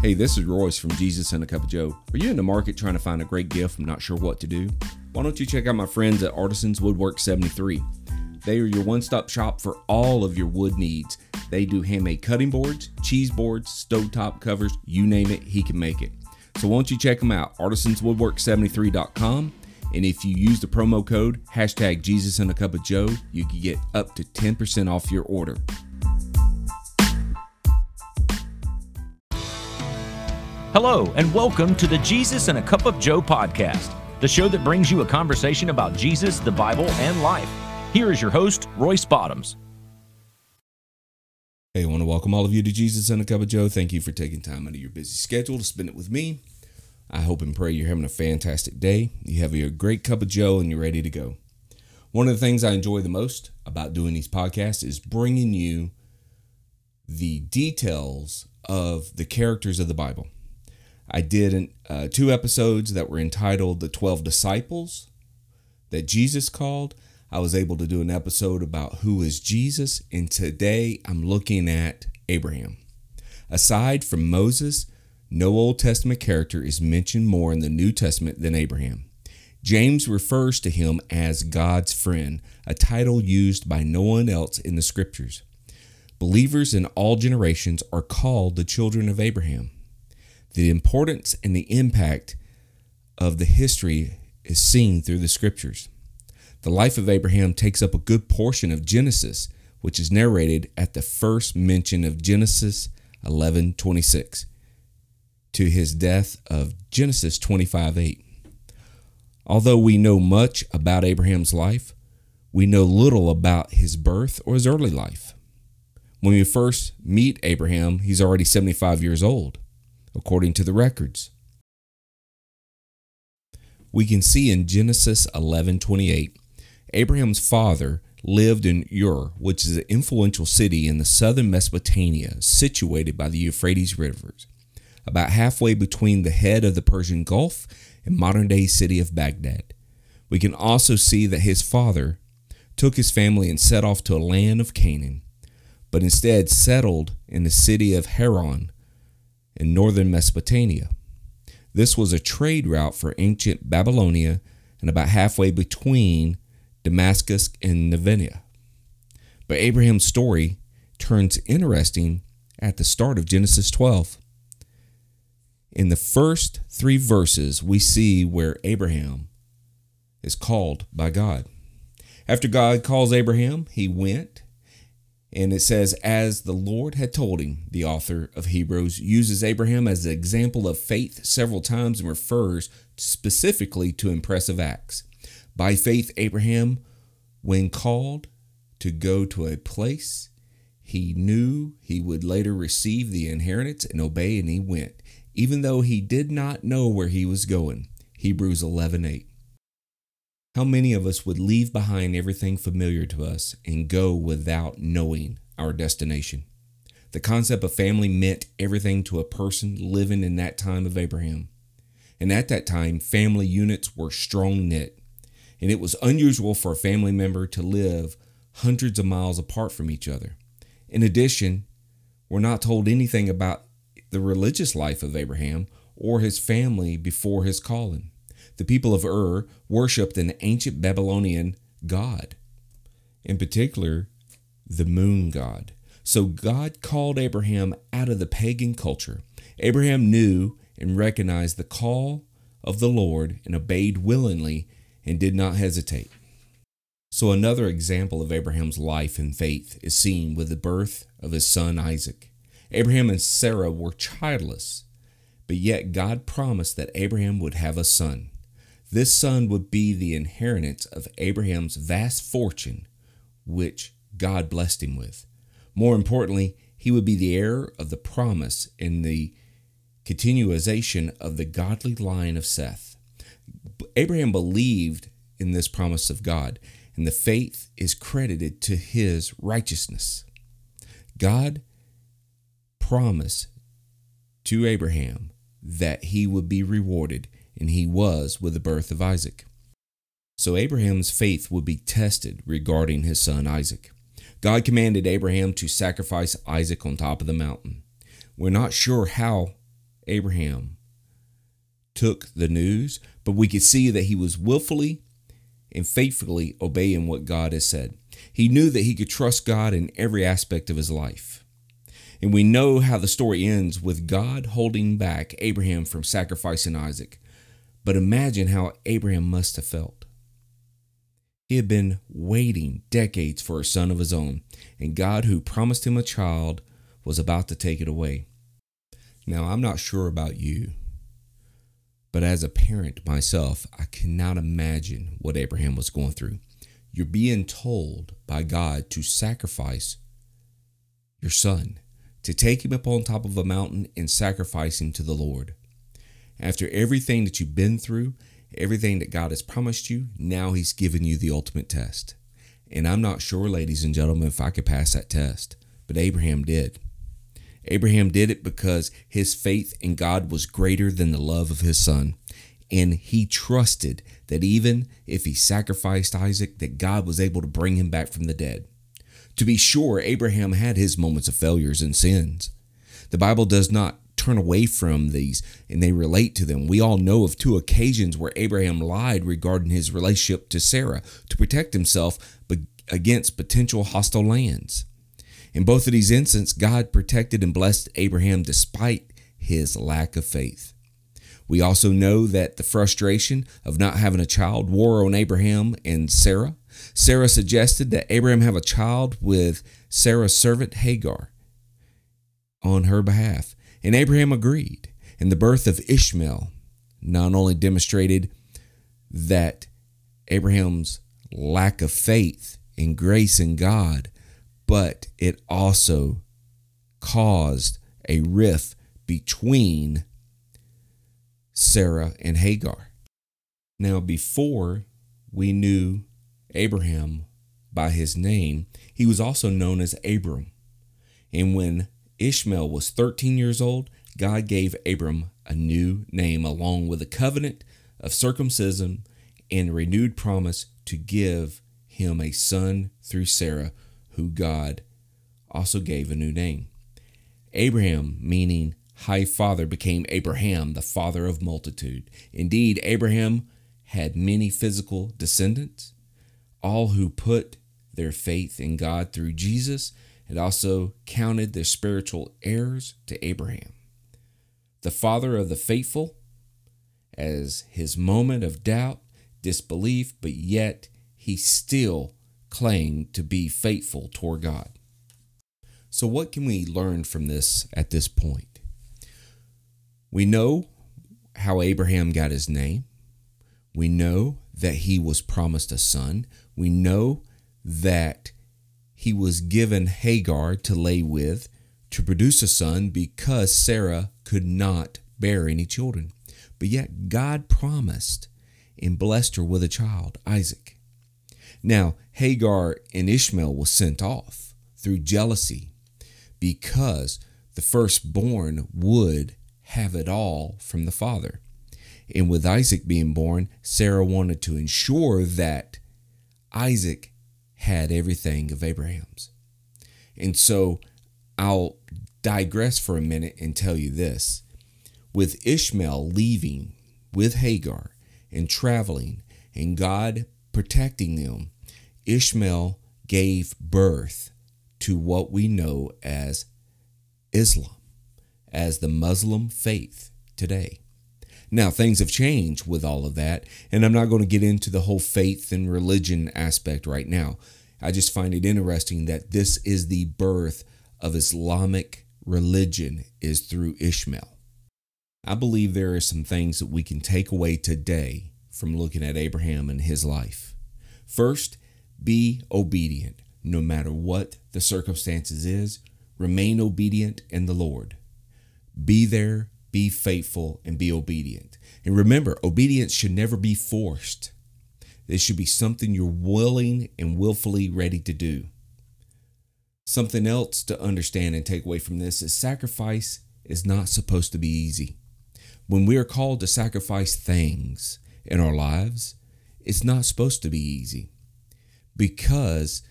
Hey, this is Royce from Jesus and a Cup of Joe. Are you in the market trying to find a great gift and not sure what to do? Why don't you check out my friends at Artisans Woodwork 73? They are your one stop shop for all of your wood needs. They do handmade cutting boards, cheese boards, stovetop covers, you name it, he can make it. So why don't you check them out, artisanswoodwork73.com. And if you use the promo code hashtag Jesus and a Cup of Joe, you can get up to 10% off your order. Hello, and welcome to the Jesus and a Cup of Joe podcast, the show that brings you a conversation about Jesus, the Bible, and life. Here is your host, Royce Bottoms. Hey, I want to welcome all of you to Jesus and a Cup of Joe. Thank you for taking time out of your busy schedule to spend it with me. I hope and pray you're having a fantastic day. You have your great cup of Joe and you're ready to go. One of the things I enjoy the most about doing these podcasts is bringing you the details of the characters of the Bible. I did uh, two episodes that were entitled The 12 Disciples that Jesus called. I was able to do an episode about who is Jesus, and today I'm looking at Abraham. Aside from Moses, no Old Testament character is mentioned more in the New Testament than Abraham. James refers to him as God's friend, a title used by no one else in the scriptures. Believers in all generations are called the children of Abraham. The importance and the impact of the history is seen through the scriptures. The life of Abraham takes up a good portion of Genesis, which is narrated at the first mention of Genesis 11:26 to his death of Genesis 25:8. Although we know much about Abraham's life, we know little about his birth or his early life. When we first meet Abraham, he's already 75 years old according to the records. We can see in Genesis 11:28, Abraham's father lived in Ur, which is an influential city in the southern Mesopotamia, situated by the Euphrates rivers, about halfway between the head of the Persian Gulf and modern-day city of Baghdad. We can also see that his father took his family and set off to a land of Canaan, but instead settled in the city of Haran, in northern Mesopotamia. This was a trade route for ancient Babylonia and about halfway between Damascus and Nineveh. But Abraham's story turns interesting at the start of Genesis 12. In the first three verses, we see where Abraham is called by God. After God calls Abraham, he went and it says, as the Lord had told him, the author of Hebrews uses Abraham as an example of faith several times and refers specifically to impressive acts. By faith, Abraham, when called to go to a place he knew he would later receive the inheritance and obey, and he went, even though he did not know where he was going. Hebrews 11 8. How many of us would leave behind everything familiar to us and go without knowing our destination? The concept of family meant everything to a person living in that time of Abraham. And at that time, family units were strong knit, and it was unusual for a family member to live hundreds of miles apart from each other. In addition, we're not told anything about the religious life of Abraham or his family before his calling the people of Ur worshipped an ancient Babylonian god, in particular, the moon god. So God called Abraham out of the pagan culture. Abraham knew and recognized the call of the Lord and obeyed willingly and did not hesitate. So, another example of Abraham's life and faith is seen with the birth of his son Isaac. Abraham and Sarah were childless, but yet God promised that Abraham would have a son. This son would be the inheritance of Abraham's vast fortune, which God blessed him with. More importantly, he would be the heir of the promise in the continuation of the godly line of Seth. Abraham believed in this promise of God, and the faith is credited to his righteousness. God promised to Abraham that he would be rewarded and he was with the birth of Isaac. So Abraham's faith would be tested regarding his son Isaac. God commanded Abraham to sacrifice Isaac on top of the mountain. We're not sure how Abraham took the news, but we could see that he was willfully and faithfully obeying what God has said. He knew that he could trust God in every aspect of his life. And we know how the story ends with God holding back Abraham from sacrificing Isaac. But imagine how Abraham must have felt. He had been waiting decades for a son of his own, and God, who promised him a child, was about to take it away. Now, I'm not sure about you, but as a parent myself, I cannot imagine what Abraham was going through. You're being told by God to sacrifice your son, to take him up on top of a mountain and sacrifice him to the Lord. After everything that you've been through, everything that God has promised you, now He's given you the ultimate test. And I'm not sure, ladies and gentlemen, if I could pass that test, but Abraham did. Abraham did it because his faith in God was greater than the love of his son. And he trusted that even if he sacrificed Isaac, that God was able to bring him back from the dead. To be sure, Abraham had his moments of failures and sins. The Bible does not turn away from these and they relate to them. We all know of two occasions where Abraham lied regarding his relationship to Sarah to protect himself against potential hostile lands. In both of these instances, God protected and blessed Abraham despite his lack of faith. We also know that the frustration of not having a child wore on Abraham and Sarah. Sarah suggested that Abraham have a child with Sarah's servant Hagar on her behalf. And Abraham agreed. And the birth of Ishmael not only demonstrated that Abraham's lack of faith and grace in God, but it also caused a rift between Sarah and Hagar. Now, before we knew Abraham by his name, he was also known as Abram. And when Ishmael was 13 years old, God gave Abram a new name along with a covenant of circumcision and renewed promise to give him a son through Sarah, who God also gave a new name. Abram, meaning high father, became Abraham, the father of multitude. Indeed, Abraham had many physical descendants, all who put their faith in God through Jesus it also counted their spiritual heirs to Abraham. The father of the faithful, as his moment of doubt, disbelief, but yet he still claimed to be faithful toward God. So, what can we learn from this at this point? We know how Abraham got his name. We know that he was promised a son. We know that he was given Hagar to lay with to produce a son because Sarah could not bear any children. But yet God promised and blessed her with a child, Isaac. Now, Hagar and Ishmael was sent off through jealousy because the firstborn would have it all from the father. And with Isaac being born, Sarah wanted to ensure that Isaac had everything of Abraham's. And so I'll digress for a minute and tell you this. With Ishmael leaving with Hagar and traveling and God protecting them, Ishmael gave birth to what we know as Islam, as the Muslim faith today. Now, things have changed with all of that, and I'm not going to get into the whole faith and religion aspect right now. I just find it interesting that this is the birth of Islamic religion is through Ishmael. I believe there are some things that we can take away today from looking at Abraham and his life. First, be obedient no matter what the circumstances is. Remain obedient in the Lord. Be there be faithful, and be obedient. And remember, obedience should never be forced. This should be something you're willing and willfully ready to do. Something else to understand and take away from this is sacrifice is not supposed to be easy. When we are called to sacrifice things in our lives, it's not supposed to be easy because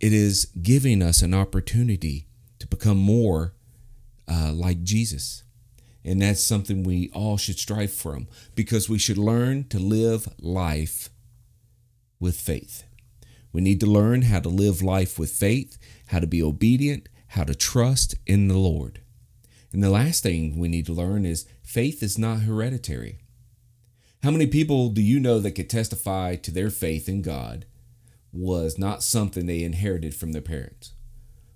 it is giving us an opportunity to become more uh, like Jesus And that's something we all should strive from because we should learn to live life with faith. We need to learn how to live life with faith, how to be obedient, how to trust in the Lord. And the last thing we need to learn is faith is not hereditary. How many people do you know that could testify to their faith in God was not something they inherited from their parents?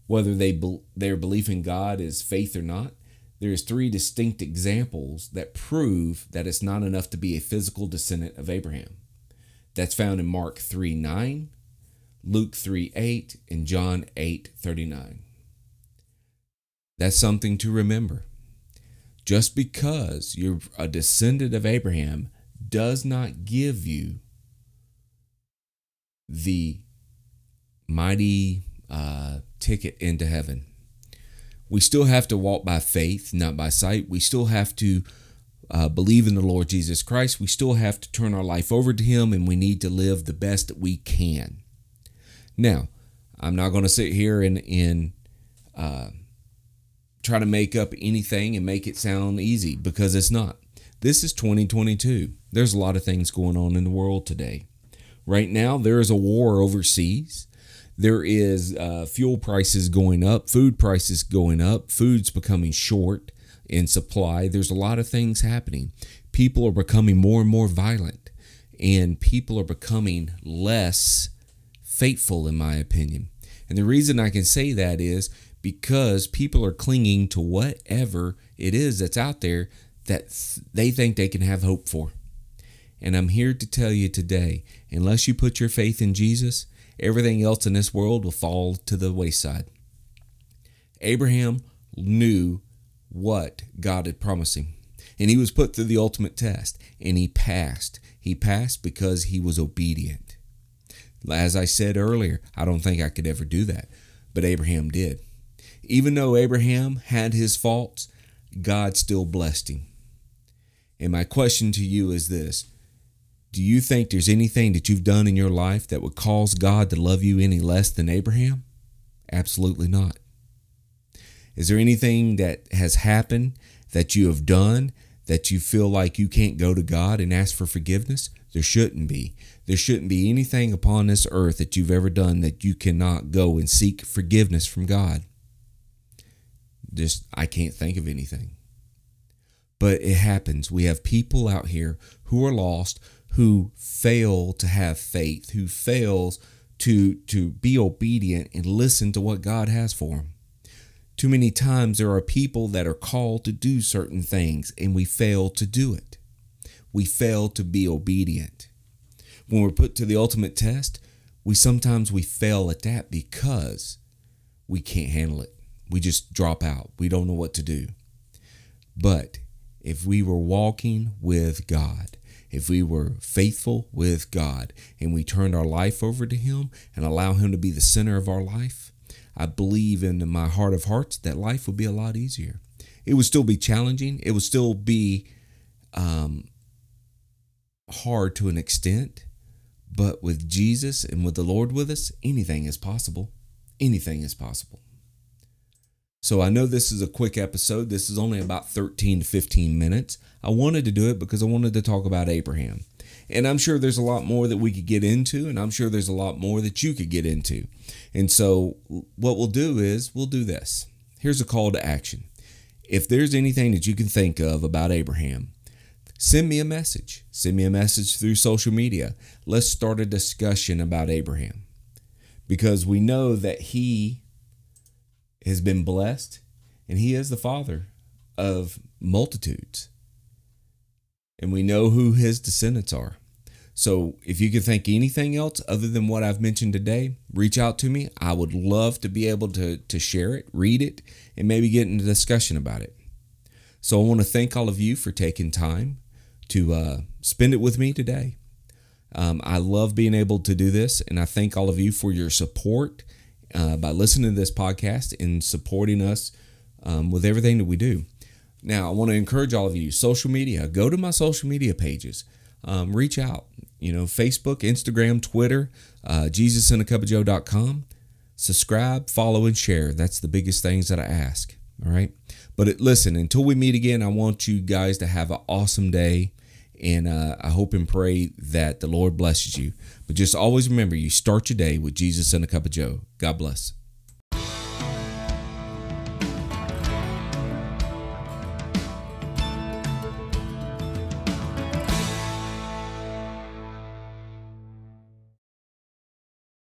Whether they their belief in God is faith or not, there's three distinct examples that prove that it's not enough to be a physical descendant of Abraham. That's found in Mark 3 9, Luke 3 8, and John 8 39. That's something to remember. Just because you're a descendant of Abraham does not give you the mighty uh, ticket into heaven. We still have to walk by faith, not by sight. We still have to uh, believe in the Lord Jesus Christ. We still have to turn our life over to Him, and we need to live the best that we can. Now, I'm not going to sit here and, and uh, try to make up anything and make it sound easy because it's not. This is 2022. There's a lot of things going on in the world today. Right now, there is a war overseas. There is uh, fuel prices going up, food prices going up, food's becoming short in supply. There's a lot of things happening. People are becoming more and more violent, and people are becoming less faithful, in my opinion. And the reason I can say that is because people are clinging to whatever it is that's out there that they think they can have hope for. And I'm here to tell you today unless you put your faith in Jesus, everything else in this world will fall to the wayside. Abraham knew what God had promised him, and he was put through the ultimate test, and he passed. He passed because he was obedient. As I said earlier, I don't think I could ever do that, but Abraham did. Even though Abraham had his faults, God still blessed him. And my question to you is this Do you think there's anything that you've done in your life that would cause God to love you any less than Abraham? Absolutely not. Is there anything that has happened that you have done that you feel like you can't go to God and ask for forgiveness? There shouldn't be. There shouldn't be anything upon this earth that you've ever done that you cannot go and seek forgiveness from God. Just, I can't think of anything. But it happens. We have people out here who are lost, who fail to have faith, who fails to to be obedient and listen to what God has for them. Too many times there are people that are called to do certain things and we fail to do it. We fail to be obedient. When we're put to the ultimate test, we sometimes we fail at that because we can't handle it. We just drop out. We don't know what to do. But if we were walking with God, if we were faithful with God and we turned our life over to Him and allow Him to be the center of our life, I believe in my heart of hearts that life would be a lot easier. It would still be challenging, it would still be um, hard to an extent, but with Jesus and with the Lord with us, anything is possible. Anything is possible. So I know this is a quick episode. This is only about 13 to 15 minutes. I wanted to do it because I wanted to talk about Abraham. And I'm sure there's a lot more that we could get into, and I'm sure there's a lot more that you could get into. And so, what we'll do is we'll do this. Here's a call to action. If there's anything that you can think of about Abraham, send me a message. Send me a message through social media. Let's start a discussion about Abraham because we know that he has been blessed, and he is the father of multitudes. And we know who his descendants are. So if you can think anything else other than what I've mentioned today, reach out to me. I would love to be able to, to share it, read it, and maybe get into discussion about it. So I want to thank all of you for taking time to uh, spend it with me today. Um, I love being able to do this, and I thank all of you for your support uh, by listening to this podcast and supporting us um, with everything that we do. Now, I want to encourage all of you social media, go to my social media pages, um, reach out. You know, Facebook, Instagram, Twitter, uh, JesusandACupOfJoe.com. Subscribe, follow, and share. That's the biggest things that I ask. All right. But it, listen, until we meet again, I want you guys to have an awesome day. And uh, I hope and pray that the Lord blesses you. But just always remember you start your day with Jesus and a cup of Joe. God bless.